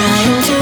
trying to